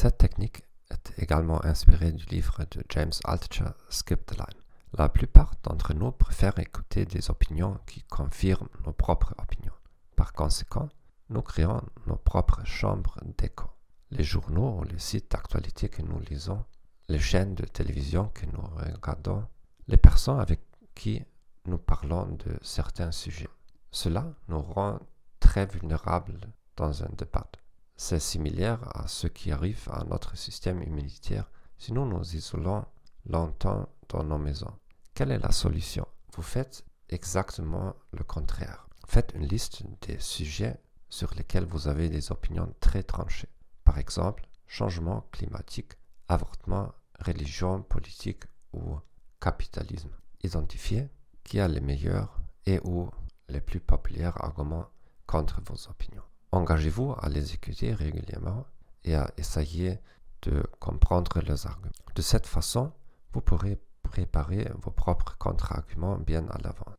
Cette technique est également inspirée du livre de James Altucher, Skip the Line. La plupart d'entre nous préfèrent écouter des opinions qui confirment nos propres opinions. Par conséquent, nous créons nos propres chambres d'écho. Les journaux ou les sites d'actualité que nous lisons, les chaînes de télévision que nous regardons, les personnes avec qui nous parlons de certains sujets. Cela nous rend très vulnérables dans un débat. C'est similaire à ce qui arrive à notre système immunitaire si nous nous isolons longtemps dans nos maisons. Quelle est la solution? Vous faites exactement le contraire. Faites une liste des sujets sur lesquels vous avez des opinions très tranchées. Par exemple, changement climatique, avortement, religion, politique ou capitalisme. Identifiez qui a les meilleurs et ou les plus populaires arguments contre vos opinions. Engagez-vous à les écouter régulièrement et à essayer de comprendre leurs arguments. De cette façon, vous pourrez préparer vos propres contre-arguments bien à l'avance.